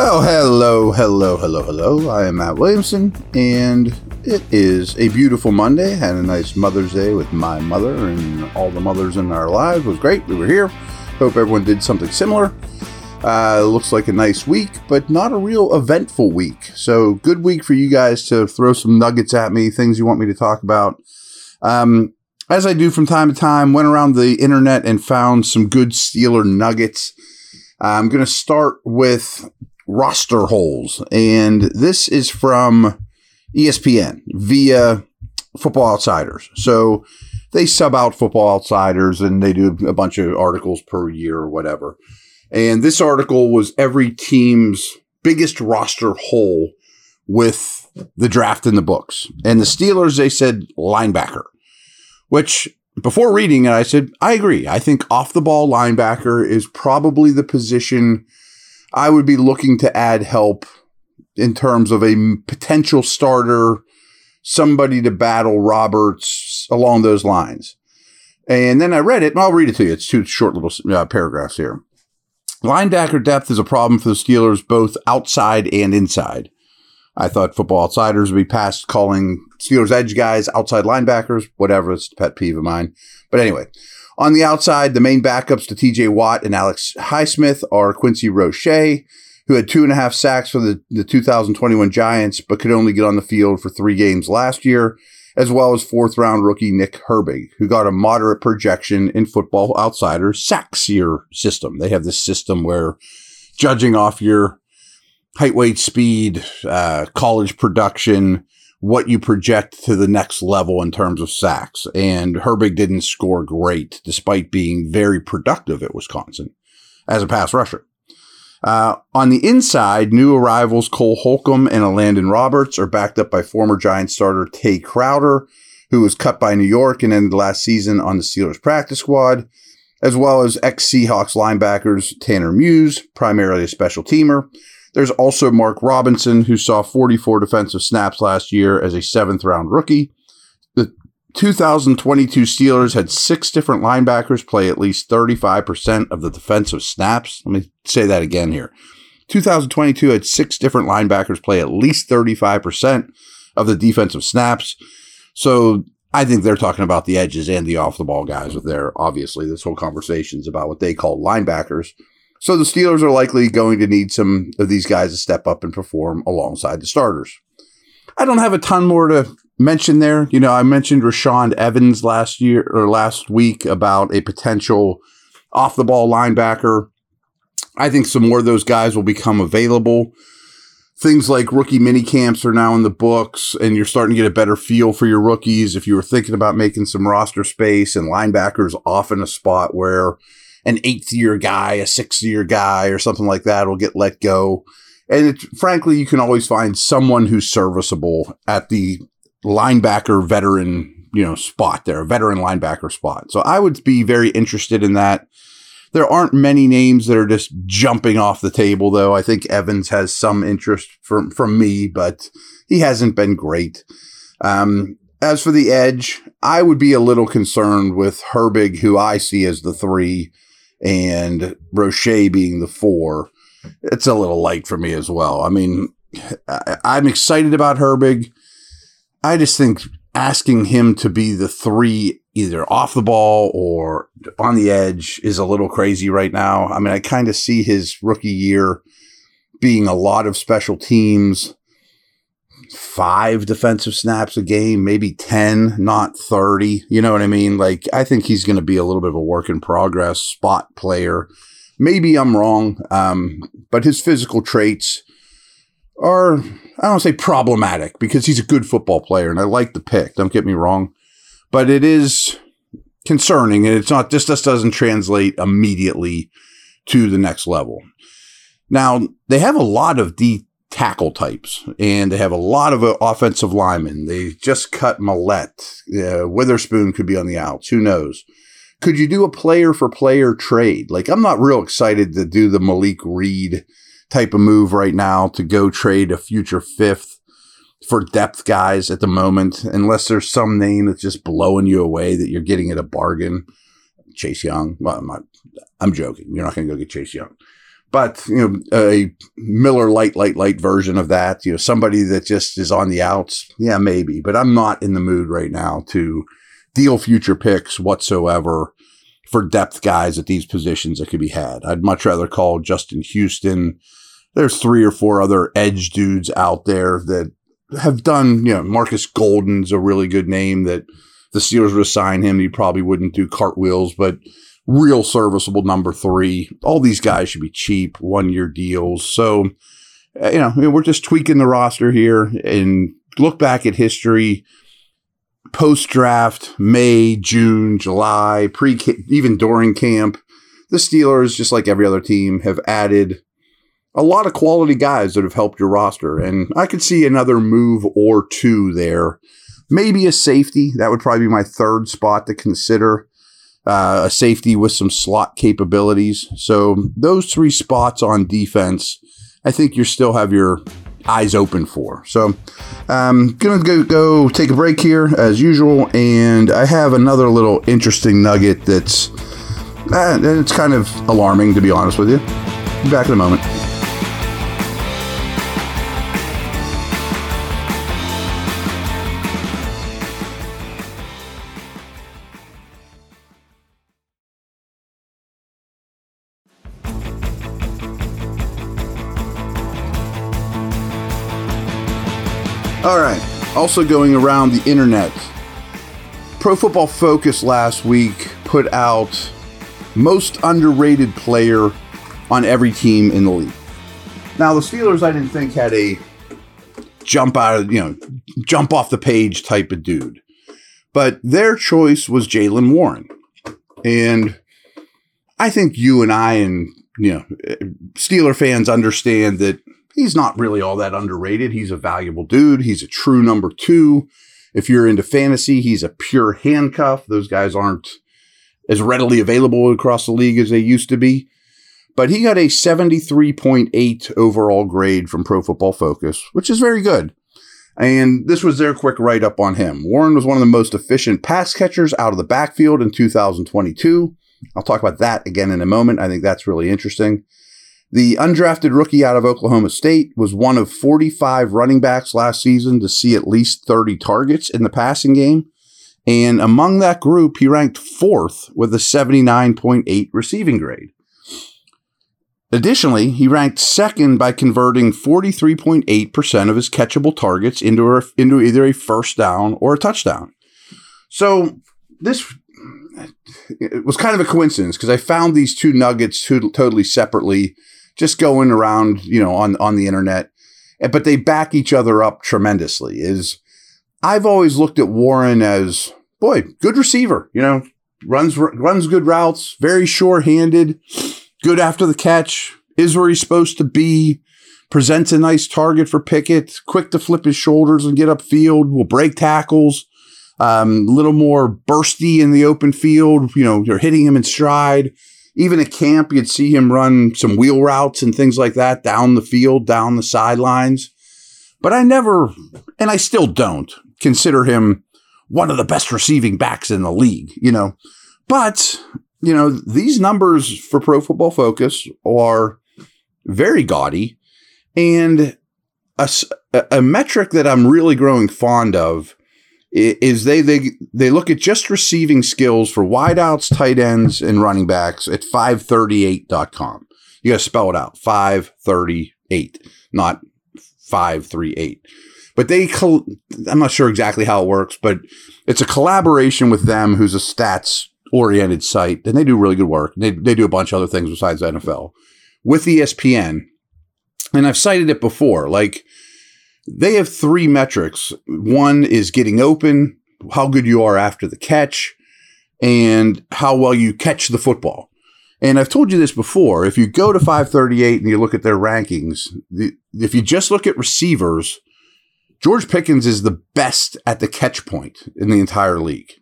Well, hello, hello, hello, hello. I am Matt Williamson, and it is a beautiful Monday. Had a nice Mother's Day with my mother, and all the mothers in our lives it was great. We were here. Hope everyone did something similar. Uh, looks like a nice week, but not a real eventful week. So, good week for you guys to throw some nuggets at me, things you want me to talk about. Um, as I do from time to time, went around the internet and found some good Steeler nuggets. I'm going to start with roster holes, and this is from ESPN via Football Outsiders. So they sub out Football Outsiders and they do a bunch of articles per year or whatever. And this article was every team's biggest roster hole with the draft in the books. And the Steelers, they said linebacker, which before reading it, I said, I agree. I think off the ball linebacker is probably the position I would be looking to add help in terms of a potential starter, somebody to battle Roberts along those lines. And then I read it, and I'll read it to you. It's two short little uh, paragraphs here. Linebacker depth is a problem for the Steelers, both outside and inside. I thought Football Outsiders would be past calling Steelers edge guys outside linebackers, whatever. It's a pet peeve of mine. But anyway, on the outside, the main backups to TJ Watt and Alex Highsmith are Quincy Roche, who had two and a half sacks for the, the 2021 Giants, but could only get on the field for three games last year, as well as fourth round rookie Nick Herbig, who got a moderate projection in Football Outsiders SackSEER system. They have this system where judging off your height, weight, speed, uh, college production, what you project to the next level in terms of sacks. And Herbig didn't score great despite being very productive at Wisconsin as a pass rusher. Uh, on the inside, new arrivals Cole Holcomb and Landon Roberts are backed up by former Giant starter Tae Crowder, who was cut by New York and ended last season on the Steelers practice squad, as well as ex Seahawks linebackers Tanner Muse, primarily a special teamer, there's also Mark Robinson, who saw 44 defensive snaps last year as a seventh round rookie. The 2022 Steelers had six different linebackers play at least 35% of the defensive snaps. Let me say that again here. 2022 had six different linebackers play at least 35% of the defensive snaps. So I think they're talking about the edges and the off the ball guys with their obviously this whole conversation is about what they call linebackers. So the Steelers are likely going to need some of these guys to step up and perform alongside the starters. I don't have a ton more to mention there. You know, I mentioned Rashaan Evans last year or last week about a potential off the ball linebacker. I think some more of those guys will become available. Things like rookie mini camps are now in the books, and you're starting to get a better feel for your rookies. If you were thinking about making some roster space and linebackers often a spot where an eighth year guy, a sixth year guy, or something like that will get let go. And frankly, you can always find someone who's serviceable at the linebacker veteran, you know, spot there, veteran linebacker spot. So I would be very interested in that. There aren't many names that are just jumping off the table, though. I think Evans has some interest from from me, but he hasn't been great. Um, as for the edge, I would be a little concerned with Herbig, who I see as the three, and Roche being the four, it's a little light for me as well. I mean, I, am excited about Herbig. I just think asking him to be the three, either off the ball or on the edge, is a little crazy right now. I mean, I kind of see his rookie year being a lot of special teams five defensive snaps a game, maybe 10, not 30. You know what I mean? Like, I think he's going to be a little bit of a work in progress spot player. Maybe I'm wrong, um, but his physical traits are, I don't say problematic because he's a good football player and I like the pick. Don't get me wrong, but it is concerning and it's not, this just doesn't translate immediately to the next level. Now, they have a lot of D tackle types, and they have a lot of uh, offensive linemen. They just cut Mallett. Uh, Witherspoon could be on the outs. Who knows? Could you do a player for player trade? Like, I'm not real excited to do the Malik Reed type of move right now to go trade a future fifth for depth guys at the moment, unless there's some name that's just blowing you away that you're getting at a bargain. Chase Young. Well, I'm, not, I'm joking. You're not going to go get Chase Young. But you know, a Miller light, light, light version of that, you know, somebody that just is on the outs. Yeah, maybe, but I'm not in the mood right now to deal future picks whatsoever for depth guys at these positions that could be had. I'd much rather call Justin Houston. There's three or four other edge dudes out there that have done, you know, Marcus Golden's a really good name that the Steelers would assign him. He probably wouldn't do cartwheels, but real serviceable number three. All these guys should be cheap, one year deals. So, uh, you know, we're just tweaking the roster here and look back at history post draft, May, June, July, pre even during camp. The Steelers, just like every other team, have added a lot of quality guys that have helped your roster. And I could see another move or two there. Maybe a safety. That would probably be my third spot to consider uh, a safety with some slot capabilities. So those three spots on defense, I think you still have your eyes open for. So I'm um, gonna go, go take a break here as usual, and I have another little interesting nugget that's uh, it's kind of alarming to be honest with you. Be back in a moment. All right. Also going around the internet. Pro Football Focus last week put out most underrated player on every team in the league. Now the Steelers I didn't think had a jump out of, you know, jump off the page type of dude. But their choice was Jaylen Warren. And I think you and I and you know Steeler fans understand that he's not really all that underrated. He's a valuable dude. He's a true number two. If you're into fantasy, he's a pure handcuff. Those guys aren't as readily available across the league as they used to be. But he got a 73.8 overall grade from Pro Football Focus, which is very good. And this was their quick write up on him. Warren was one of the most efficient pass catchers out of the backfield in 2022. I'll talk about that again in a moment. I think that's really interesting. The undrafted rookie out of Oklahoma State was one of 45 running backs last season to see at least 30 targets in the passing game. And among that group, he ranked fourth with a 79.8 receiving grade. Additionally, he ranked second by converting 43.8% of his catchable targets into, a, into either a first down or a touchdown. So this it was kind of a coincidence because I found these two nuggets two, totally separately just going around, you know, on on the internet, but they back each other up tremendously. Is I've always looked at Warren as boy, good receiver, you know, runs runs good routes, very sure-handed, good after the catch, is where he's supposed to be, presents a nice target for Pickett, quick to flip his shoulders and get upfield, will break tackles, um, a little more bursty in the open field, you know, you're hitting him in stride even at camp, you'd see him run some wheel routes and things like that down the field, down the sidelines. But I never, and I still don't, consider him one of the best receiving backs in the league, you know. But, you know, these numbers for Pro Football Focus are very gaudy. And a, a metric that I'm really growing fond of is they they they look at just receiving skills for wideouts, tight ends, and running backs at 538.com. You got to spell it out 538, not 538. But they, I'm not sure exactly how it works, but it's a collaboration with them, who's a stats oriented site, and they do really good work. They, they do a bunch of other things besides NFL with ESPN. And I've cited it before. Like, they have three metrics. One is getting open, how good you are after the catch, and how well you catch the football. And I've told you this before. If you go to 538 and you look at their rankings, the, if you just look at receivers, George Pickens is the best at the catch point in the entire league.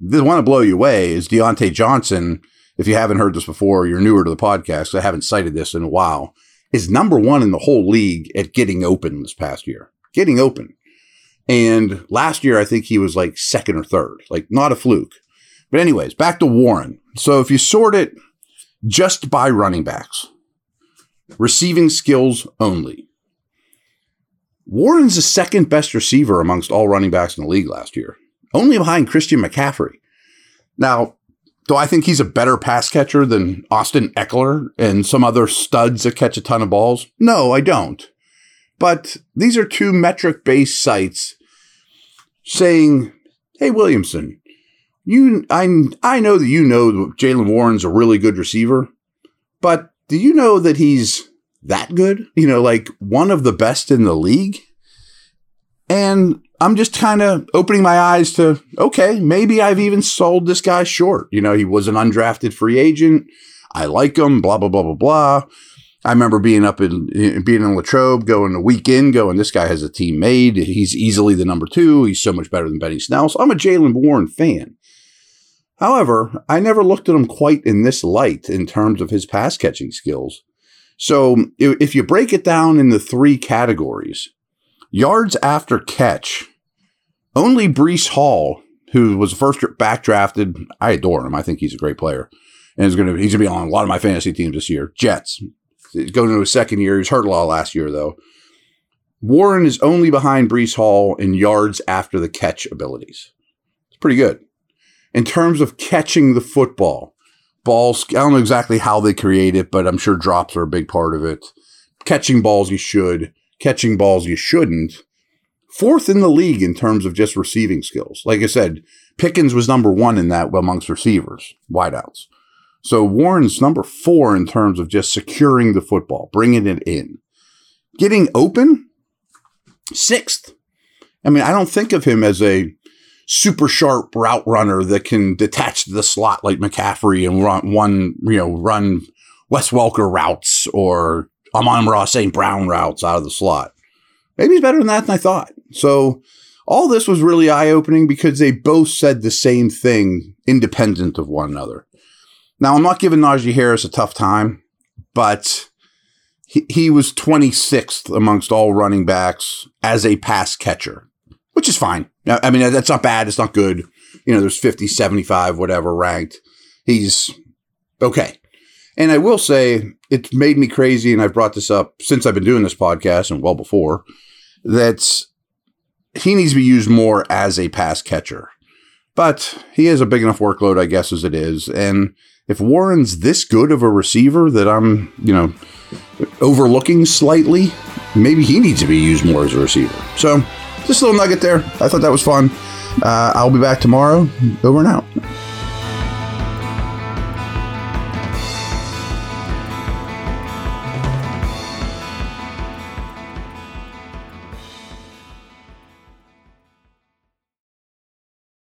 The one to blow you away is Diontae Johnson. If you haven't heard this before, you're newer to the podcast. I haven't cited this in a while is number one in the whole league at getting open this past year, getting open. And last year, I think he was like second or third, like not a fluke. But, anyways, back to Warren. So, if you sort it just by running backs, receiving skills only. Warren's the second best receiver amongst all running backs in the league last year, only behind Christian McCaffrey. Now, do I think he's a better pass catcher than Austin Ekeler and some other studs that catch a ton of balls? No, I don't. But these are two metric based sites saying, hey, Williamson, you, I, I know that you know that Jaylen Warren's a really good receiver, but do you know that he's that good? You know, like one of the best in the league? And I'm just kind of opening my eyes to, okay, maybe I've even sold this guy short. You know, he was an undrafted free agent. I like him, blah, blah, blah, blah, blah. I remember being up in being in Latrobe, going a weekend, going, this guy has a team made. He's easily the number two. He's so much better than Benny Snell. So I'm a Jaylen Warren fan. However, I never looked at him quite in this light in terms of his pass catching skills. So if you break it down into three categories, yards after catch, only Breece Hall, who was first back drafted, I adore him. I think he's a great player. And he's gonna he's gonna be on a lot of my fantasy teams this year. Jets. going into his second year. He's hurt a lot last year though. Warren is only behind Breece Hall in yards after the catch abilities. It's pretty good. In terms of catching the football, balls, I don't know exactly how they create it, but I'm sure drops are a big part of it. Catching balls you should, catching balls you shouldn't. Fourth in the league in terms of just receiving skills. Like I said, Pickens was number one in that amongst receivers, wideouts. So Warren's number four in terms of just securing the football, bringing it in. Getting open, sixth. I mean, I don't think of him as a super sharp route runner that can detach the slot like McCaffrey and run one, you know, run Wes Welker routes or Amon-Ra St. Brown routes out of the slot. Maybe he's better than that than I thought. So all this was really eye opening because they both said the same thing independent of one another. Now, I'm not giving Najee Harris a tough time, but he, he was 26th amongst all running backs as a pass catcher, which is fine. I mean, that's not bad. It's not good. You know, there's 50, 75, whatever ranked. He's okay. And I will say, it's made me crazy, and I've brought this up since I've been doing this podcast and well before, that he needs to be used more as a pass catcher. But he has a big enough workload, I guess, as it is. And if Warren's this good of a receiver that I'm, you know, overlooking slightly, maybe he needs to be used more as a receiver. So, just a little nugget there. I thought that was fun. Uh, I'll be back tomorrow. Over and out.